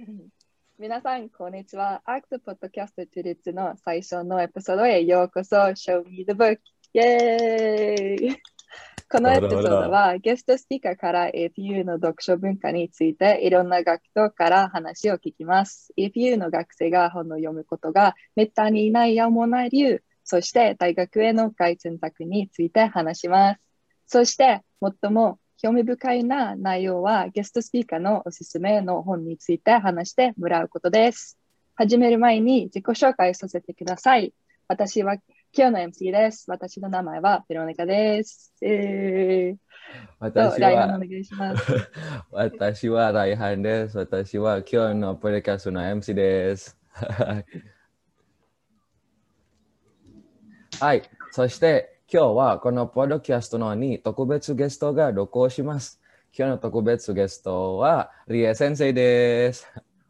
皆さん、こんにちは。アクスポッドキャストトゥリッツの最初のエピソードへようこそ。Show me the book! イェーイこのエピソードはゲストスピーカーから APU の読書文化についていろんな学徒から話を聞きます。APU の学生が本を読むことがめったにいないやもない理由、そして大学への外選択について話します。そして最も興味深いな内容はゲストスピーカーのおすすめの本について話してもらうことです。始める前に自己紹介させてください。私は今日の MC です。私の名前はベロニカです。えー、私はお願いします 私はライハンです。私は今日のポッドキャストの MC です。はい。そして今日はこのポッドキャストのに特別ゲストが録音します。今日の特別ゲストはリエ先生です。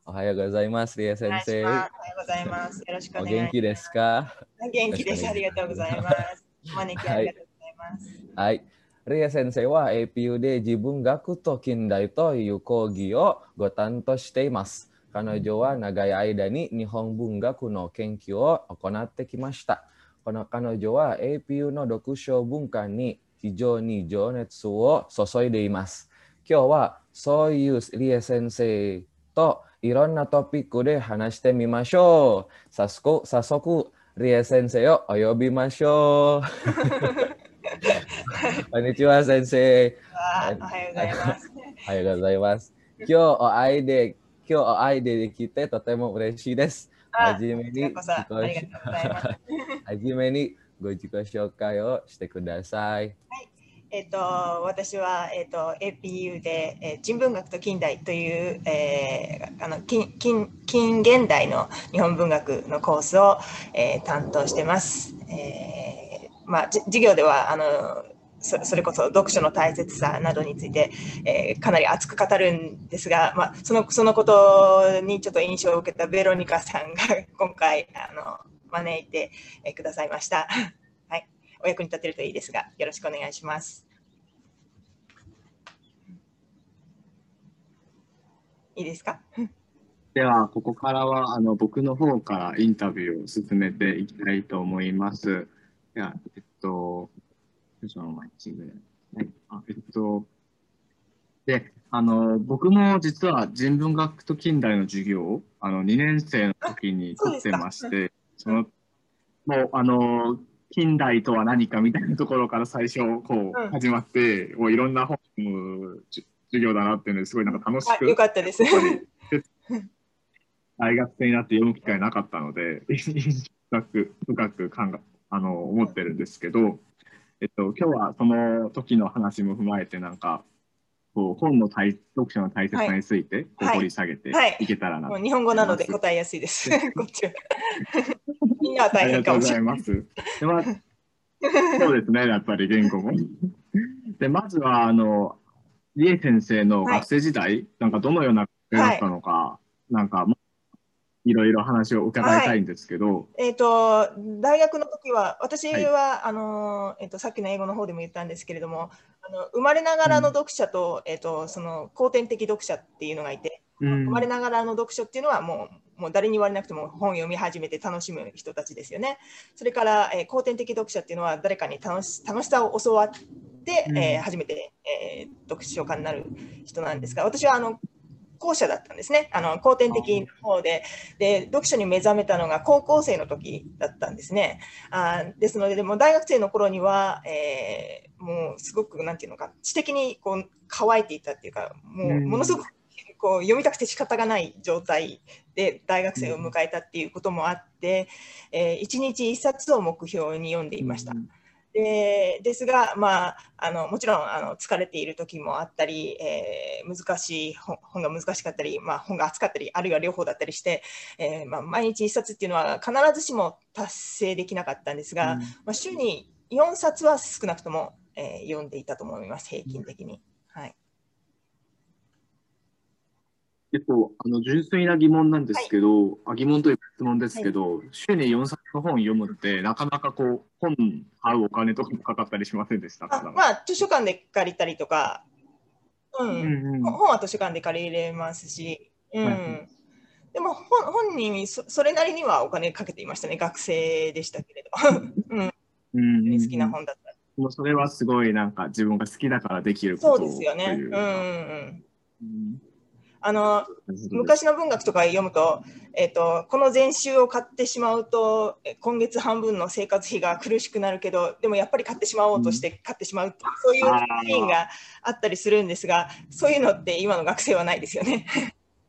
おはようございます、リエ先生。おはようございます。よろしくお願いします。お元気ですか？元気です。ありがとうございます。招きありがとうございます。はい。リエ先生は APU で自分学と近代という講義をご担当しています。彼女は長い間に日本文学の研究を行ってきました。この彼女は APU の読書文化に非常に情熱を注いでいます。今日はそういうリエ先生といろんなトピックで話してみましょう。早速、早速リエ先生をお呼びましょう。こんにちは、先生。おはようございます。おはようございます。今日お会いで、今日お会いできてとても嬉しいです。はじめにはじ めにご自己紹介をしてください。はいえーと、私は、えーと、APU で、えー、人文学と近代という、えー、あの近近近現代の日本文学のコースを、えー、担当してます。えーまあ、授業ではあのそれこそ読書の大切さなどについて、えー、かなり熱く語るんですが、まあ、そのそのことにちょっと印象を受けたベロニカさんが 今回あの招いて、くださいました。はい、お役に立てるといいですが、よろしくお願いします。いいですか？では、ここからはあの僕の方からインタビューを進めていきたいと思います。では、えっと、そのマッチングはい。あ、えっと、で、あの、僕も実は人文学と近代の授業を、あの、2年生の時に取ってまして、その、もう、あの、近代とは何かみたいなところから最初、こう、始まって、もういろんな本、授業だなっていうのですごいなんか楽しく。よかったです。大学生になって読む機会なかったので、深く、深く考え、あの、思ってるんですけど、えっと、今日はその時の話も踏まえて、なんか、こう本の大読書の大切さについて、こう掘り下げていけたらな、はいはい、日本語なので答えやすいです。こっちは。みんなは大変かもしれない。ありがとうございます。でまあ、そうですね、やっぱり言語も。で、まずは、あの、理恵先生の学生時代、はい、なんかどのような学生だったのか、なんか、いろいろ話を伺いたいんですけど、はい、えっ、ー、と大学の時は私は、はい、あのえっ、ー、とさっきの英語の方でも言ったんですけれども、あの生まれながらの読者と、うん、えっ、ー、とその後天的読者っていうのがいて、うん、生まれながらの読書っていうのはもうもう誰に言われなくても本を読み始めて楽しむ人たちですよね。それから、えー、後天的読者っていうのは誰かに楽し楽しさを教わって、うん、えー、初めて、えー、読書家になる人なんですが私はあの後者だったんですね。あの、後天的な方で、で、読書に目覚めたのが高校生の時だったんですね。あですので、でも大学生の頃には、えー、もうすごく、なんていうのか、知的にこう乾いていたっていうか、もうものすごくこう読みたくて仕方がない状態で大学生を迎えたっていうこともあって、えー、1日1冊を目標に読んでいました。うんでですが、まあ、あのもちろんあの疲れている時もあったり、えー、難しい本が難しかったり、まあ、本が厚かったりあるいは両方だったりして、えー、まあ、毎日1冊っていうのは必ずしも達成できなかったんですが、うん、まあ、週に4冊は少なくとも、えー、読んでいたと思います平均的に。はい結構あの純粋な疑問なんですけど、はい、あ疑問というか質問ですけど、はい、週に4冊の本読むってなかなかこう本買うお金とかもかかったりしませんでした？かまあ図書館で借りたりとか、うん、うんうん、本は図書館で借りれますし、うん、はい、でも本本人そそれなりにはお金かけていましたね。学生でしたけれど、うん。うん好きな本だったら。もうそれはすごいなんか自分が好きだからできることそうですよね。うんうんうん。うんあの昔の文学とか読むと,、えー、とこの全集を買ってしまうとえ今月半分の生活費が苦しくなるけどでもやっぱり買ってしまおうとして買ってしまううそういうシーンがあったりするんですがそういうのって今の学生はないですよね。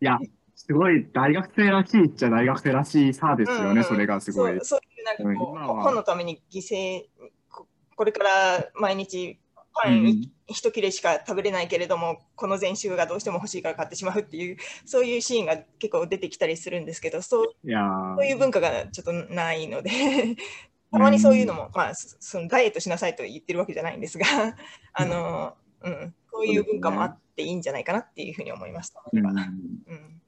いや、すごい大学生らしいっちゃ大学生らしいさですよね、うんうんそれがすごい。そういうなんかこう、本のために犠牲ここれから毎日パンうん。一切れしか食べれないけれども、この全集がどうしても欲しいから買ってしまうっていうそういうシーンが結構出てきたりするんですけどそういやー。そういう文化がちょっとないのでたまにそういうのも、まあそそのダイエットしなさいと言ってるわけじゃないんですが あの、うん、こういう文化もあっていいんじゃないかなっていうふうに思いました。うん。うん。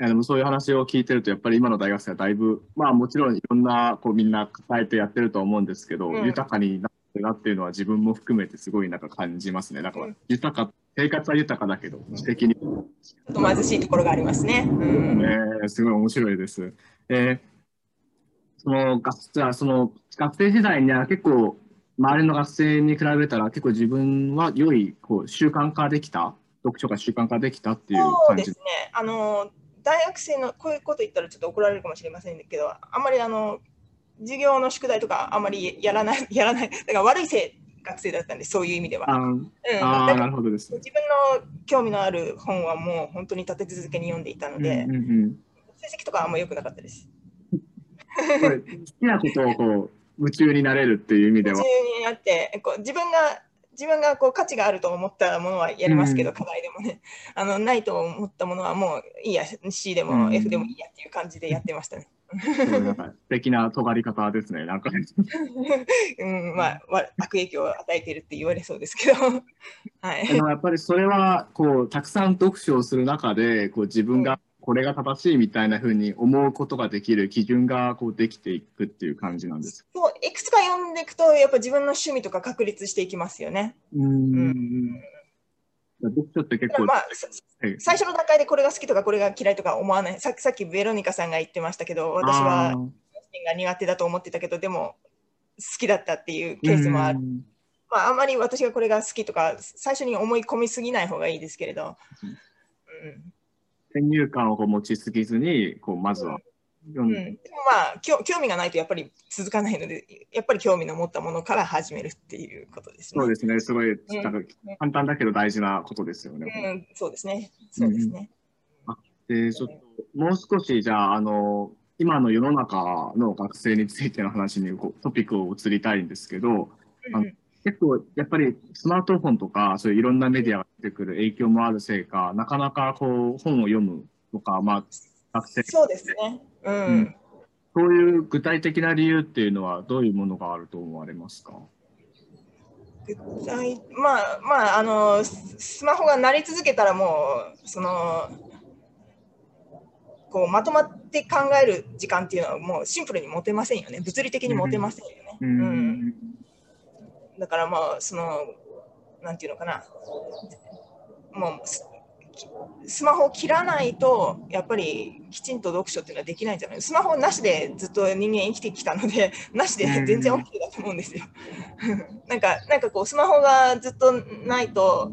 いやでもそういう話を聞いてると、やっぱり今の大学生はだいぶ、まあもちろんいろんなこうみんな抱えてやってると思うんですけど、うん。豊かになってるなっていうのは自分も含めてすごいなんか感じますね。だからうん豊か、生活は豊かだけど、知的に、ちょっと貧しいところがありますね。うんえーすごい面白いです。えーその学じゃあその学生時代には結構周りの学生に比べたら結構自分は良いこう習慣化できた？読書が習慣化できたっていう感じ？そうですね。あの大学生のこういうこと言ったらちょっと怒られるかもしれませんけど、あんまりあの授業の宿題とかあんまりやらない やらない。だから悪いせ学生だったんです。そういう意味では。あうん、あーなだからるほどですね。自分の興味のある本はもう本当に立て続けに読んでいたので、うんうんうん成績とかあんま良くなかったです。好きなことをこう夢中になれるっていう意味で夢は中。になってこう自分が自分がこう価値があると思ったものはやりますけど、うん課題でもねあのないと思ったものはもういいや C でうもん F でもいいやっていう感じでやってましたね。そうなんか素敵な尖り方ですね。なんか うん、まあ、わ悪影響を与えているって言われそうですけど、はい。でもやっぱりそれはこうたくさん読書をする中でこう自分がこれが正しいみたいな風に思うことができる基準がこうできていくっていう感じなんです。そういくつか読んでいくと、やっぱ自分の趣味とか確立していきますよね。うん。読書って結構、まあ、最初の段階でこれが好きとかこれが嫌いとか思わない？さっきさっきベロニカさんが言ってましたけど、私はが苦手だと思ってたけど、でも好きだったっていうケースもある。うんまあ、あんまり私がこれが好きとか、最初に思い込みすぎない方がいいですけれど。うん先入観を持ちすぎずにこうまずは読うんん、で、でもまあ興興味がないとやっぱり続かないのでやっぱり興味の持ったものから始めるっていうことですね。そうですね。すごいんなんか簡単だけど大事なことですよね。うん、そうですね。そうですね。でちょっともう少しじゃああの今の世の中の学生についての話にこうトピックを移りたいんですけどあのうん結構やっぱりスマートフォンとかそういういろんなメディアが出てくる影響もあるせいかなかなかこう本を読むとか、まあ、学生そうですね。うん。うんそういう具体的な理由っていうのはどういうものがあると思われますか？具体まあまああのススマホが鳴り続けたらもうそのこうまとまって考える時間っていうのはもうシンプルに持てませんよね。物理的に持てませんよね。ううんだからまあそのなんていうのかなもうススマホを切らないとやっぱりきちんと読書っていうのはできないんじゃないスマホなしでずっと人間生きてきたので なしで全然 OK だと思うんですよ。なんかなんかこうスマホがずっとないと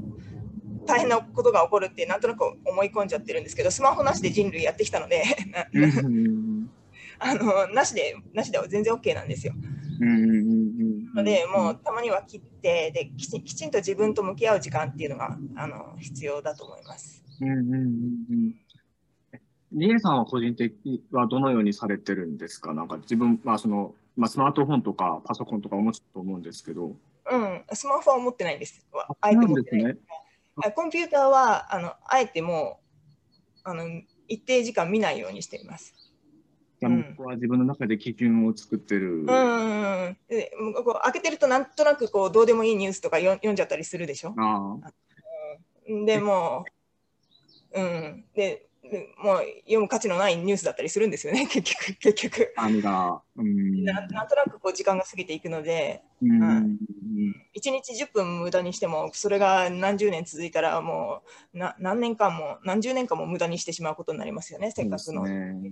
大変なことが起こるってなんとなく思い込んじゃってるんですけどスマホなしで人類やってきたのでうん あのなしでなしでは全然 OK なんですよ。うんので、もうたまには切ってできちきちんと自分と向き合う時間っていうのがあの必要だと思います。うんうんうんうんリエさんは個人的にはどのようにされてるんですか？なんか自分、まあそのまあ、スマートフォンとかパソコンとかお持ちだと思うんですけど。うん、スマホは持ってないんです。あえて持ってない。ですね。あコンピューターはあのあえてもうあの一定時間見ないようにしています。じゃあ僕は自分の中で基準を作ってる。うんうんうん、でこう開けてるとなんとなくこうどうでもいいニュースとか読読んじゃったりするでしょ？ああ。でもう、うん、でもう読む価値のないニュースだったりするんですよね、結局。結局何が、うん、ななんとなくこう時間が過ぎていくので、うんはいうん1日10分無駄にしても、それが何十年続いたら、もうな何年間も、何十年間も無駄にしてしまうことになりますよね、せっかくの。ね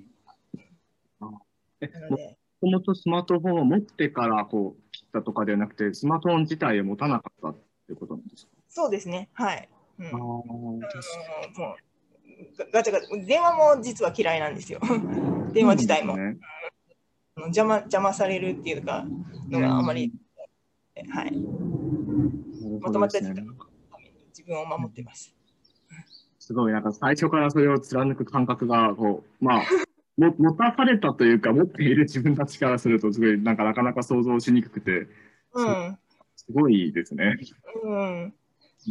もともとスマートフォンを持ってからこう切ったとかではなくて、スマートフォン自体を持たなかったってことなんですか、そうですね、はい。うん。ああもうガガチャガチャ、電話も実は嫌いなんですよ。電話自体も、ね。邪魔邪魔されるっていうかのがあまり、はい、まとまった時間のために自分を守ってます。すごい、なんか最初からそれを貫く感覚が、こう、まあ、も持たされたというか、持っている自分たちからすると、すごい、なんかなかなか想像しにくくて、うん、すごいですね。うん、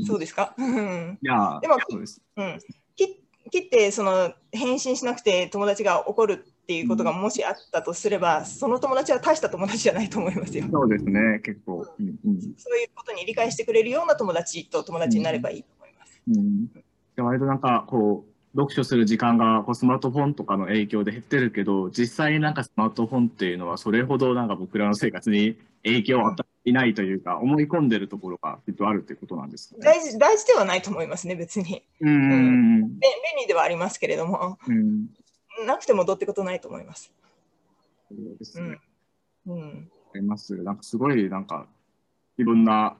そうですか？うんいや、でもそうです。うん、切切ってその返信しなくて友達が怒るっていうことがもしあったとすれば、その友達は大した友達じゃないと思いますよ。そうですね、結構。うんうんそういうことに理解してくれるような友達と友達になればいいと思います。うん、で割となんかこう読書する時間がこうスマートフォンとかの影響で減ってるけど実際になんかスマートフォンっていうのはそれほどなんか僕らの生活に影響を与えていないというか思い込んでるところがきっとあるってことなんですかね。大事大事ではないと思いますね、別に。うんうんべ便利ではありますけれども、うんなくてもどうってことないと思います。そうですねうん。うん、あります。なんかすごいなんかいろんな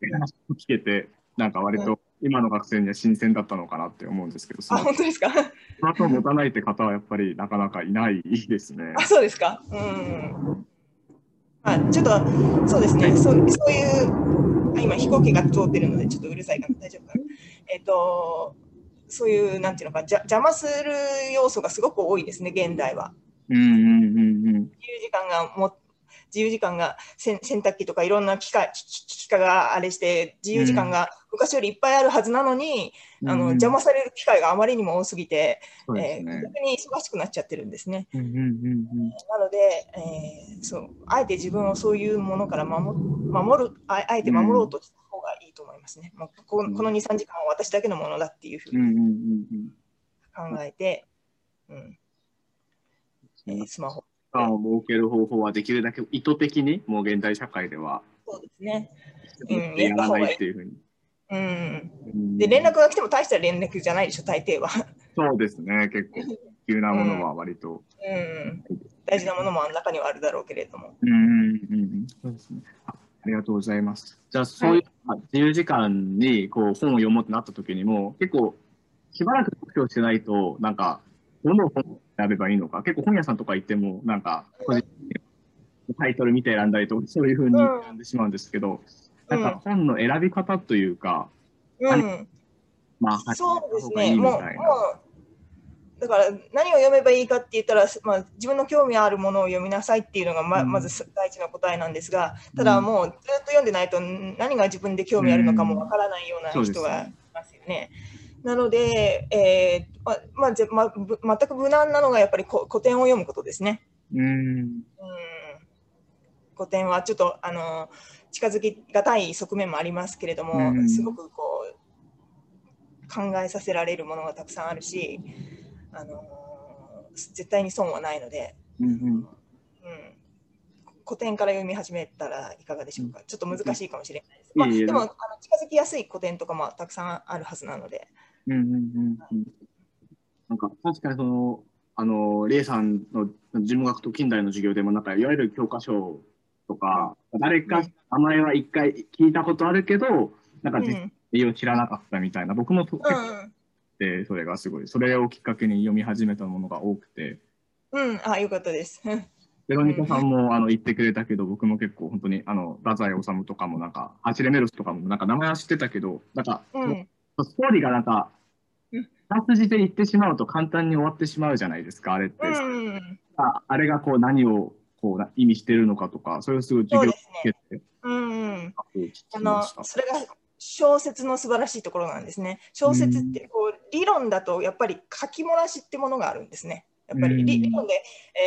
話を聞けてなんか割と今の学生には新鮮だったのかなって思うんですけど、スあ、マ本当ですか？スマートフォン持たないって方はやっぱりなかなかいないですね。あ、そうですか？うん。あ、ちょっと、そうですね。そうそういう、あ今飛行機が通ってるので、ちょっとうるさいかな。大丈夫かな。えっ、と、そういう、なんていうのか、じゃ邪魔する要素がすごく多いですね、現代は。うんうんうんうん。自由時間がも自由時間が洗洗濯機とかいろんな機械機機機械があれして自由時間が昔よりいっぱいあるはずなのに、あの邪魔される機会があまりにも多すぎて、そうでえー。逆に忙しくなっちゃってるんですね。うんうんうんうんなので、えーそうあえて自分をそういうものから守守るあ、あえて守ろうとした方がいいと思いますね。もうこここの2、3時間は私だけのものだっていうふうに考えて、うんえースマホ。時間を設ける方法はできるだけ意図的にもう現代社会ではそうですね。うんやらないっていうふうに。うん、うんで、連絡が来ても大した連絡じゃないでしょ、大抵は。そうですね、結構急なものは割と。うん、大事なものも中にはあるだろうけれども。うんうんうんそうですね。あありがとうございます。じゃあそういう、あ自由時間にこう本を読もうってなった時にも結構しばらく読書してないとなんかどの本を選べばいいのか結構本屋さんとか行ってもなんか個人的にタイトル見て選んだりとかそういうふうに選んでしまうんですけど、なんか本の選び方というか、うん、まあ、そうですね。もう、も。う、だから何を読めばいいかって言ったら、まあ、自分の興味あるものを読みなさいっていうのがま,、うんまず第一の答えなんですが、ただもうずっと読んでないと何が自分で興味あるのかもわからないようなうん人がいますよね。なので、えーまあまあぜまぶ全く無難なのがやっぱりこ古典を読むことですね。うんうん古典はちょっとあの近づきがたい側面もありますけれども、うんすごくこう考えさせられるものがたくさんあるし、あの絶対に損はないので、うんうんうん、古典から読み始めたらいかがでしょうか。ちょっと難しいかもしれないです。まあ、でもあの近づきやすい古典とかもたくさんあるはずなので。うんうんうんうんなんか確かにその、あの、レイさんの人文学と近代の授業でも、なんかいわゆる教科書とか、誰か名前は一回聞いたことあるけど、なんかうん。実態を知らなかったみたいな、僕も結構うんで、それがすごい、それをきっかけに読み始めたものが多くて、うん、あ、よかったです。ベロニカさんもあの言ってくれたけど、僕も結構本当に、あの、太宰治とかもなんか、ハチレメロスとかもなんか名前は知ってたけど、なんか、うん、ストーリーがなんかうん、二筋で言ってしまうと簡単に終わってしまうじゃないですか、あれって。うん、ああれがこう何をこうな意味してるのかとか、それをすごい授業そうですね。受けてうん、聞きあの。それが小説の素晴らしいところなんですね。小説ってこう理論だとやっぱり書き漏らしってものがあるんですね。やっぱりうん理理論で、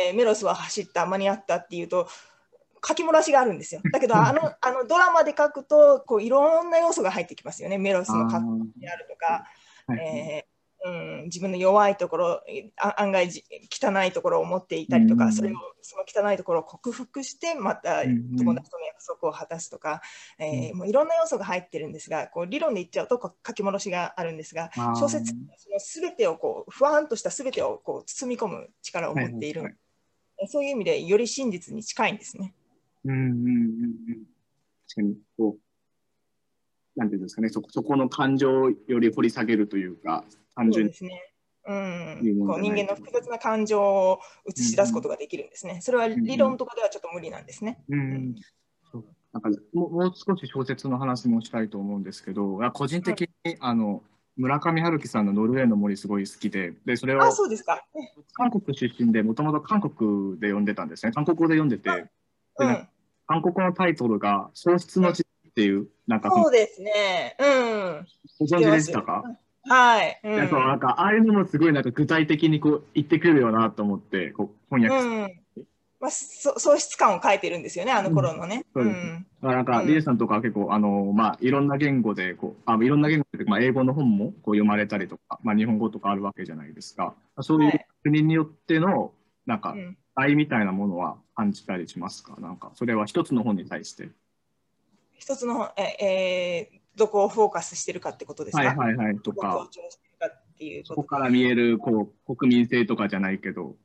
えーメロスは走った間に合ったっていうと書き漏らしがあるんですよ。だけどあのあのドラマで書くとこういろんな要素が入ってきますよね。メロスの格好あであるとか、ーはいえーうん、自分の弱いところ案外汚いところを持っていたりとか、うん、それをその汚いところを克服してまた友達との約束を果たすとか、うん、えー、もういろんな要素が入ってるんですがこう理論で言っちゃうと書き戻しがあるんですが小説その全てをこう不安とした全てをこう包み込む力を持っている、はいはい、そういう意味でより真実に近いんですね。うんうんうんうん、確かにこうなんていうんですかねそこそこの感情をより掘り下げるというか単純に。ですね。うん、こう人間の複雑な感情を映し出すことができるんですね。それは理論とかではちょっと無理なんですね。うん、なんかもう少し小説の話もしたいと思うんですけど、個人的に、はい、あの村上春樹さんの「ノルウェーの森」すごい好きで、でそれをあそうですか。韓国出身で、もともと韓国で読んでたんですね。韓国語で読んでて、うん、韓国語のタイトルが「喪失の地」っていう、なんかそうですね。うん。ご存知でしたか？はい。うん、そうなんかああいうのもすごいなんか具体的にこう言ってくるよなと思ってこう翻訳して。うんまあ、そ喪失感を書いてるんですよね、あの頃のね。うん。うん、なんか、リエさんとかは結構、あの、まあ、いろんな言語で、こう、あいろんな言語で、まあ、英語の本もこう読まれたりとか、まあ、日本語とかあるわけじゃないですか。そういう国によっての、なんか、愛みたいなものは感じたりしますか？なんか、それは一つの本に対して。一つの、え、えー、どこをフォーカスしてるかってことですか？はいはいはい。とか、そこから見えるこう国民性とかじゃないけど。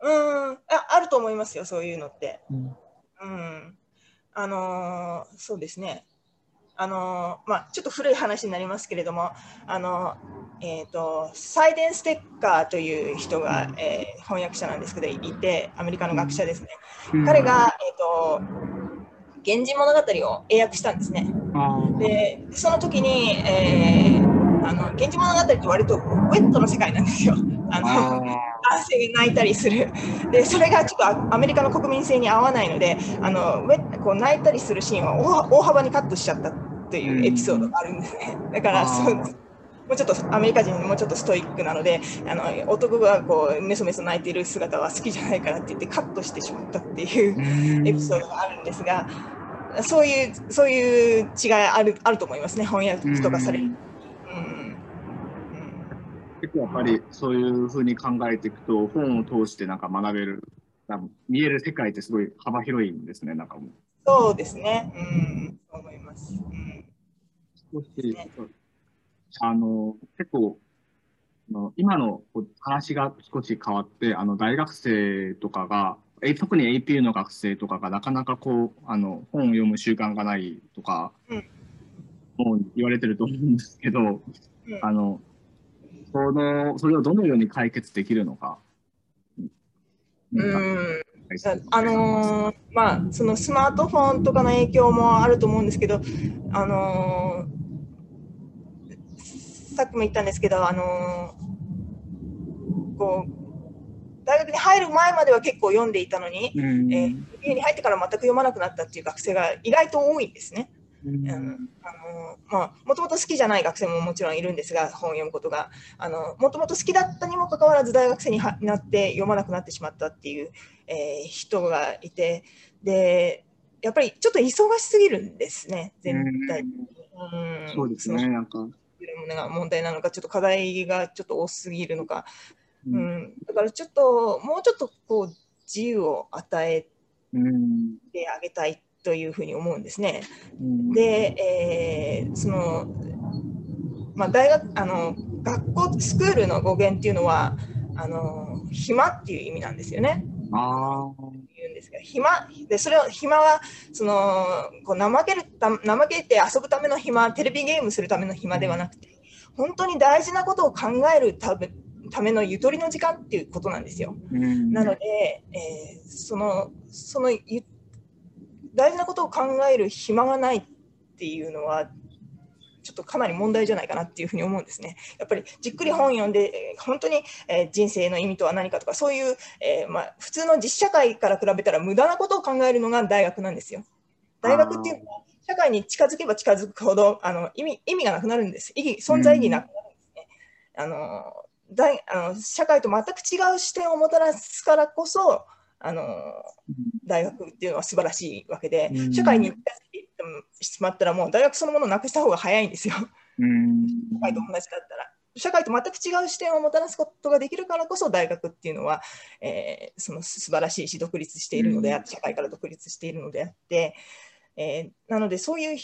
うんあ、あると思いますよ、そういうのって。うん。うん、あのー、そうですね。あのー、まあ、ちょっと古い話になりますけれども、あのー、えーと、サイデン・ステッカーという人が、えー、翻訳者なんですけどいてアメリカの学者ですね、うん、彼が、えーと源氏物語を英訳したんですね。でその時に、えー、あの源氏物語って割とウェットの世界なんですよ。あの男性が泣いたりするでそれがちょっとアメリカの国民性に合わないのであのウェこう泣いたりするシーンは大幅にカットしちゃったというエピソードがあるんですね。だからそうもうちょっとアメリカ人もうちょっとストイックなのであの男がこうメソメソ泣いている姿は好きじゃないからって言ってカットしてしまったっていうエピソードがあるんですがそういうそういう違いあるあると思いますね。翻訳とかされる。結構やっぱりそういうふうに考えていくと本を通してなんか学べる見える世界ってすごい幅広いんですねなんかもそうですね。うん。そう思います、うん、少し、ね、あの結構の今の話が少し変わってあの大学生とかがえ特に APU の学生とかがなかなかこうあの本を読む習慣がないとか、うん、もう言われてると思うんですけど、うん、あのそのそれをどのように解決できるのか。うん。あのー、まあそのスマートフォンとかの影響もあると思うんですけど、あのー、さっきも言ったんですけど、あのー、こう大学に入る前までは結構読んでいたのに、うん、えー、家に入ってから全く読まなくなったっていう学生が意外と多いんですね。うん、あのまあ、もともと好きじゃない学生ももちろんいるんですが本を読むことが。もともと好きだったにもかかわらず大学生になって読まなくなってしまったっていう、えー、人がいて。でやっぱりちょっと忙しすぎるんですね全体うん、そうですねなんか。問題なのかちょっと課題がちょっと多すぎるのかうん、だからちょっともうちょっとこう自由を与えてあげたいというふうに思うんですね。で、えー、そのまあ、大学あの学校スクールの語源っていうのはあの暇っていう意味なんですよね。あ言うんですが暇でそれを暇はそのこう怠けるた怠けて遊ぶための暇テレビゲームするための暇ではなくて本当に大事なことを考えるためためのゆとりの時間っていうことなんですよ。なので、えー、そのその大事なことを考える暇がないっていうのはちょっとかなり問題じゃないかなっていうふうに思うんですね。やっぱりじっくり本読んで本当に、えー、人生の意味とは何かとかそういう、えー、まあ、普通の実社会から比べたら無駄なことを考えるのが大学なんですよ。大学っていうのは社会に近づけば近づくほどあの意味意味がなくなるんです。意義存在意義なくなるんですね。あの大あの社会と全く違う視点をもたらすからこそあの大学っていうのは素晴らしいわけで、うん、社会に行ってしまったらもう大学そのものをなくした方が早いんですよ。うん、社会と同じだったら。社会と全く違う視点をもたらすことができるからこそ大学っていうのは、えー、その素晴らしいし独立しているのであって、社会から独立しているのであって、えー、なのでそういう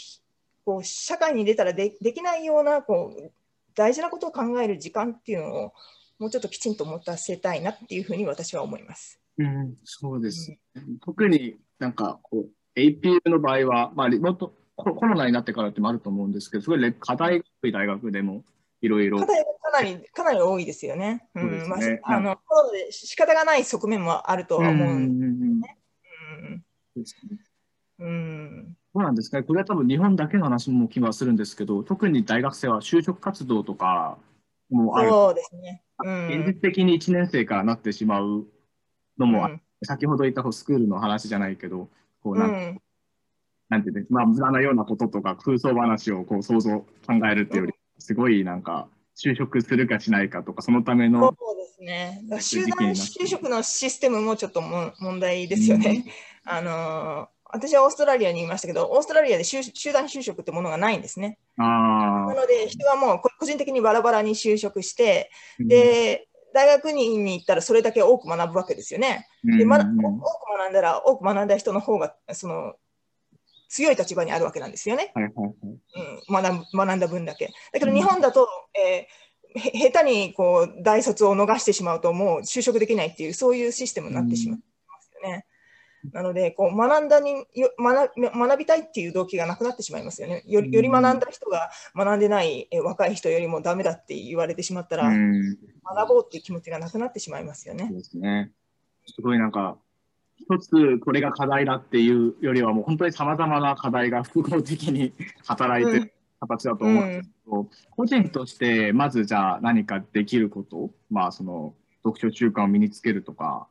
こう社会に出たらでできないようなこう大事なことを考える時間っていうのをもうちょっときちんと持たせたいなっていうふうに私は思います。うん、そうです、うん、特になんかこう APU の場合は、まあ、もっとコロナになってからってもあると思うんですけど、すごい課題が多い大学でもいろいろ。課題がかなりかなり多いですよね。うん、ね、まあ、あのコロナで仕方がない側面もあるとは思うんですね。うん。そうなんですね。これは多分日本だけの話も気はするんですけど、特に大学生は就職活動とかもある。そうですね。うん、現実的に1年生からなってしまうのも、うん、先ほど言ったスクールの話じゃないけど、こうなん、うん、なんていうね、まあ、無駄なようなこととか空想話をこう想像考えるっていうより、すごいなんか、就職するかしないかとか、そのための。そうですね。集団就職のシステムもちょっとも問題ですよね。うん、あの私はオーストラリアにいましたけど、オーストラリアで集団就職ってものがないんですね。なので、人はもう個人的にバラバラに就職して、で、大学院に行ったらそれだけ多く学ぶわけですよね。で、ま、多く学んだら多く学んだ人の方がその強い立場にあるわけなんですよね。うん、学学んだ分だけ。だけど日本だと、えー、下手にこう大卒を逃してしまうともう就職できないっていうそういうシステムになってしまいますよね。なのでこう学んだによ学学びたいっていう動機がなくなってしまいますよね。よりより学んだ人が学んでないえ若い人よりもダメだって言われてしまったら、学ぼうっていう気持ちがなくなってしまいますよね。そうですね。すごいなんか一つこれが課題だっていうよりはもう本当にさまざまな課題が複合的に 働いてる形だと思うんですけど、うん、個人としてまずじゃあ何かできることまあその読書習慣を身につけるとか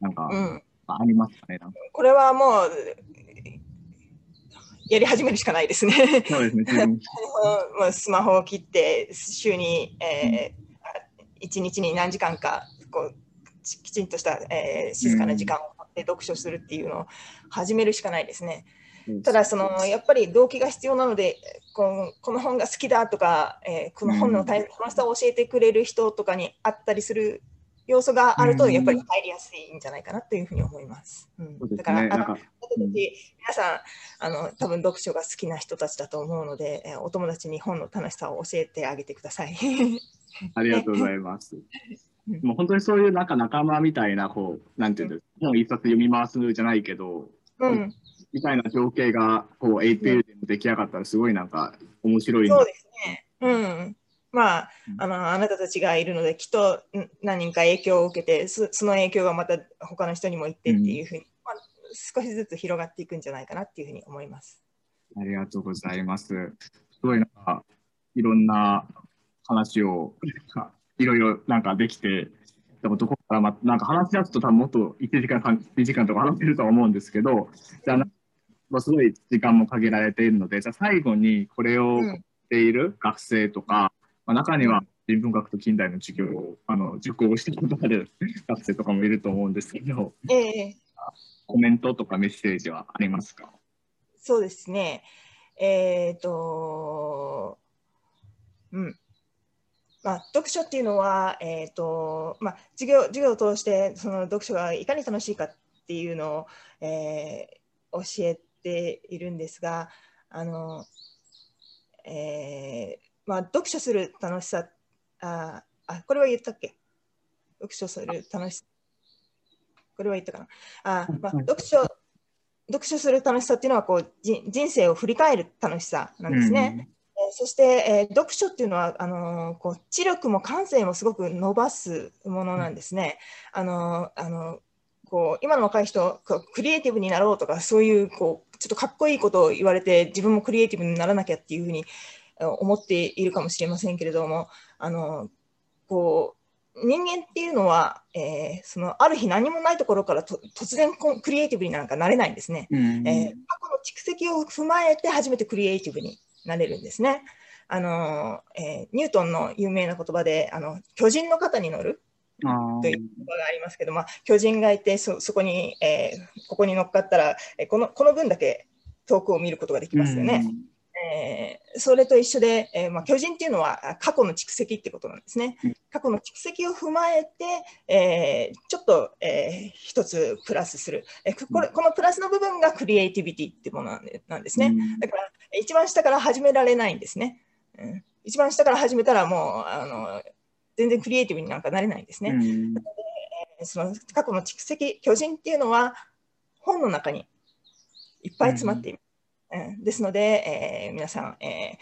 なんかありますかね、うん、これはもうやり始めるしかないですね。そうですね。スマホを切って週に、えー、1日に何時間かこうきちんとした、えー、静かな時間をで読書するっていうのを始めるしかないですね。ただそのやっぱり動機が必要なのでこのこの本が好きだとか、えー、この本の楽しさを教えてくれる人とかにあったりする要素があるとやっぱり入りやすいんじゃないかなというふうに思います。うん、だから、あの皆さんあの多分読書が好きな人たちだと思うので、えー、お友達に本の楽しさを教えてあげてください。ありがとうございます。もう本当にそういうなんか仲間みたいな、こう、なんていうんですか、本一冊読み回すじゃないけど、うん、みたいな情景が、こう、APL で出来上がったら、すごいなんか、面白い。そうですね。うん。まあ、あの、あなたたちがいるので、きっと何人か影響を受けて、その影響がまた他の人にも行ってっていうふうに、うん、まあ、少しずつ広がっていくんじゃないかなっていうふうに思います。ありがとうございます。すごいなんか、いろんな話をいろいろなんかできて、でもどこからま、なんか話し出すと多分もっと1時間、2時間とか話せるとは思うんですけど、じゃあ、まあ、すごい時間も限られているので、じゃあ最後にこれをしている学生とか、まあ、中には人文学と近代の授業をあの受講してことある学生とかもいると思うんですけど、えー、コメントとかメッセージはありますか？そうですね。えっ、ー、と、うん。まあ、読書っていうのは、えーとまあ、授業授業を通してその読書がいかに楽しいかっていうのを、えー、教えているんですがあの、えーまあ、読書する楽しさああこれは言ったっけ？読書する楽しさ。これは言ったかな？あ、まあ、読書読書する楽しさっていうのはこう人生を振り返る楽しさなんですね。そして、えー、読書っていうのはあのー、こう知力も感性もすごく伸ばすものなんですね。あのー、あのこう今の若い人クリエイティブになろうとかそういうこうちょっとかっこいいことを言われて自分もクリエイティブにならなきゃっていうふうに思っているかもしれませんけれどもあのこう人間っていうのは、えー、そのある日何もないところから突然クリエイティブになんかなれないんですね。うん、えー、過去の蓄積を踏まえて初めてクリエイティブになれるんですね。あのえー、ニュートンの有名な言葉であの巨人の肩に乗るという言葉がありますけど、まあ、巨人がいてそそこに、えー、ここに乗っかったら、えー、このこの分だけ遠くを見ることができますよね。えー、それと一緒で、えーまあ、巨人っていうのは過去の蓄積ってことなんですね。過去の蓄積を踏まえて、えー、ちょっと、えー、一つプラスする、えーこれ。このプラスの部分がクリエイティビティってものなんですね。だから一番下から始められないんですね。うん、一番下から始めたらもうあの全然クリエイティブになんかなれないんですね。その過去の蓄積、巨人っていうのは本の中にいっぱい詰まっています。うん、ですので、えー、皆さん、え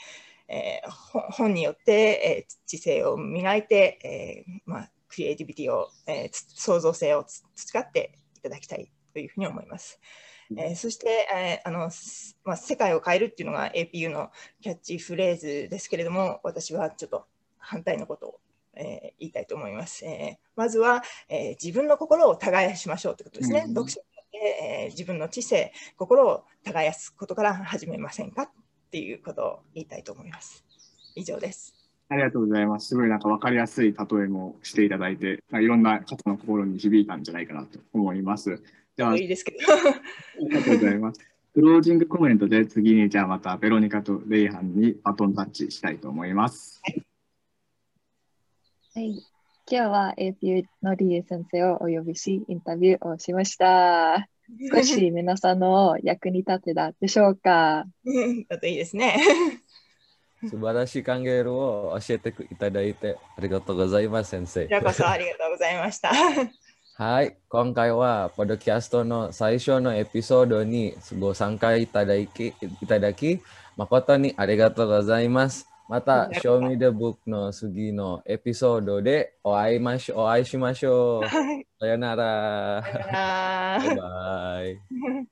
ーえー、本によって、えー、知性を磨いて、えーまあ、クリエイティビティを、えー、創造性を培っていただきたいというふうに思います。えー、そして、えーあのまあ、世界を変えるっていうのが APU のキャッチフレーズですけれども、私はちょっと反対のことを、えー、言いたいと思います。えー、まずは、えー、自分の心を耕しましょうということですね。うん、読書えー、自分の知性、心を耕すことから始めませんかっていうことを言いたいと思います。以上です。ありがとうございます。すごいなんか分かりやすい例えもしていただいて、いろんな方の心に響いたんじゃないかなと思います。じゃあ、いいですけど。ありがとうございます。クロージングコメントで次にじゃあまたベロニカとレイハンにバトンタッチしたいと思います。はい。はい、今日は AP のリエ先生をお呼びし、インタビューをしました。少し皆さんの役に立てたでしょうか？だといいですね。素晴らしい考えを教えていただいてありがとうございます、先生。こちらこそありがとうございました。はい、今回はポッドキャストの最初のエピソードにご参加いただき、いただき誠にありがとうございます。また、Show Me the Book の次のエピソードでお会いましょうお会いしましょう。さよなら。さよなら。バイバイ。